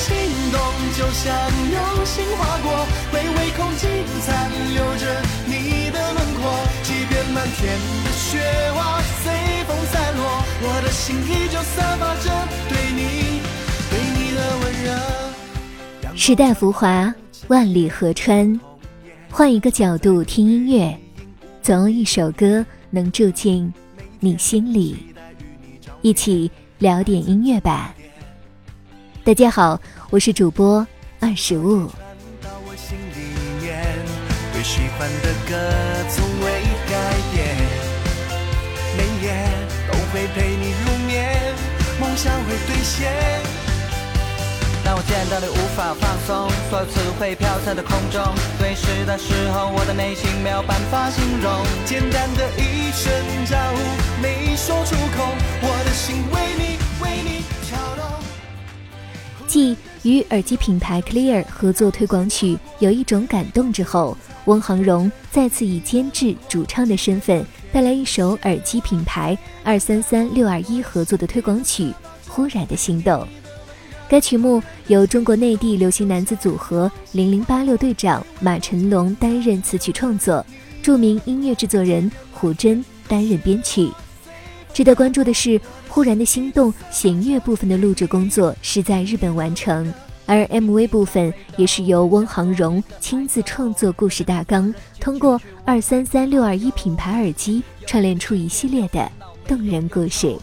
心动就像流星划过，微微空气残留着你的轮廓。即便满天的雪花随风散落，我的心依旧散发着对你对你的温热。时代浮华，万里河川，换一个角度听音乐，总有一首歌能住进你心里。一起聊点音乐吧。大家好，我是主播二十五。到我心里面，最喜欢的歌从未改变，每夜都会陪你入眠，梦想会兑现。当我见到你无法放松，所有词汇飘散在空中，对视的时候，我的内心没有办法形容。简单的一声招呼，没说出口，我的心为你为你。继与耳机品牌 Clear 合作推广曲《有一种感动》之后，翁航荣再次以监制、主唱的身份带来一首耳机品牌二三三六二一合作的推广曲《忽然的心动》。该曲目由中国内地流行男子组合零零八六队长马晨龙担任词曲创作，著名音乐制作人胡真担任编曲。值得关注的是，《忽然的心动》弦乐部分的录制工作是在日本完成，而 MV 部分也是由翁航荣亲自创作故事大纲，通过二三三六二一品牌耳机串联出一系列的动人故事。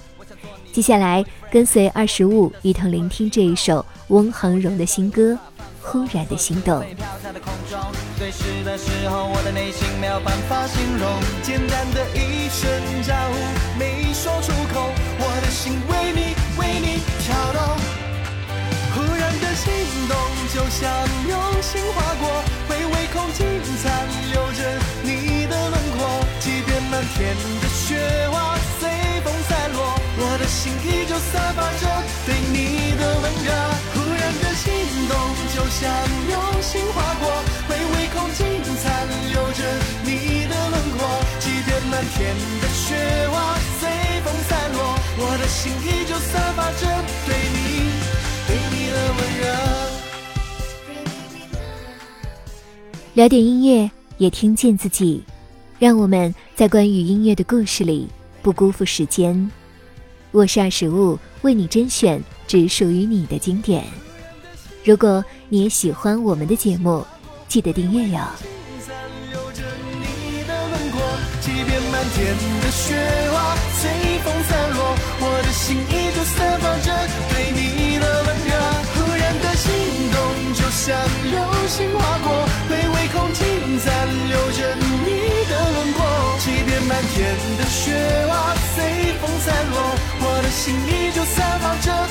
接下来，跟随二十五一同聆听这一首翁航荣的新歌《忽然的心动》。对视的时候，我的内心没有办法形容。简单的一声招呼，没说出口，我的心为你为你跳动。忽然的心动，就像流星划过，微微空气残留着你的轮廓。即便满天的雪花随风散落，我的心依旧散发着对你的温热。忽然的心动，就像流星划过，微微空气残留着你的轮廓。即便漫天的雪花随风散落，我的心依旧散发着对你对你的温热。聊点音乐，也听见自己，让我们在关于音乐的故事里不辜负时间。我是二十五，为你甄选只属于你的经典。如果你也喜欢我们的节目，记得订阅哟。残留着你的轮廓，即便满天的雪花随风散落，我的心依旧散发着对你的温热。忽然的心动，就像流星划过，微微空气残留着你的轮廓。即便满天的雪花随风散落，我的心依旧散发着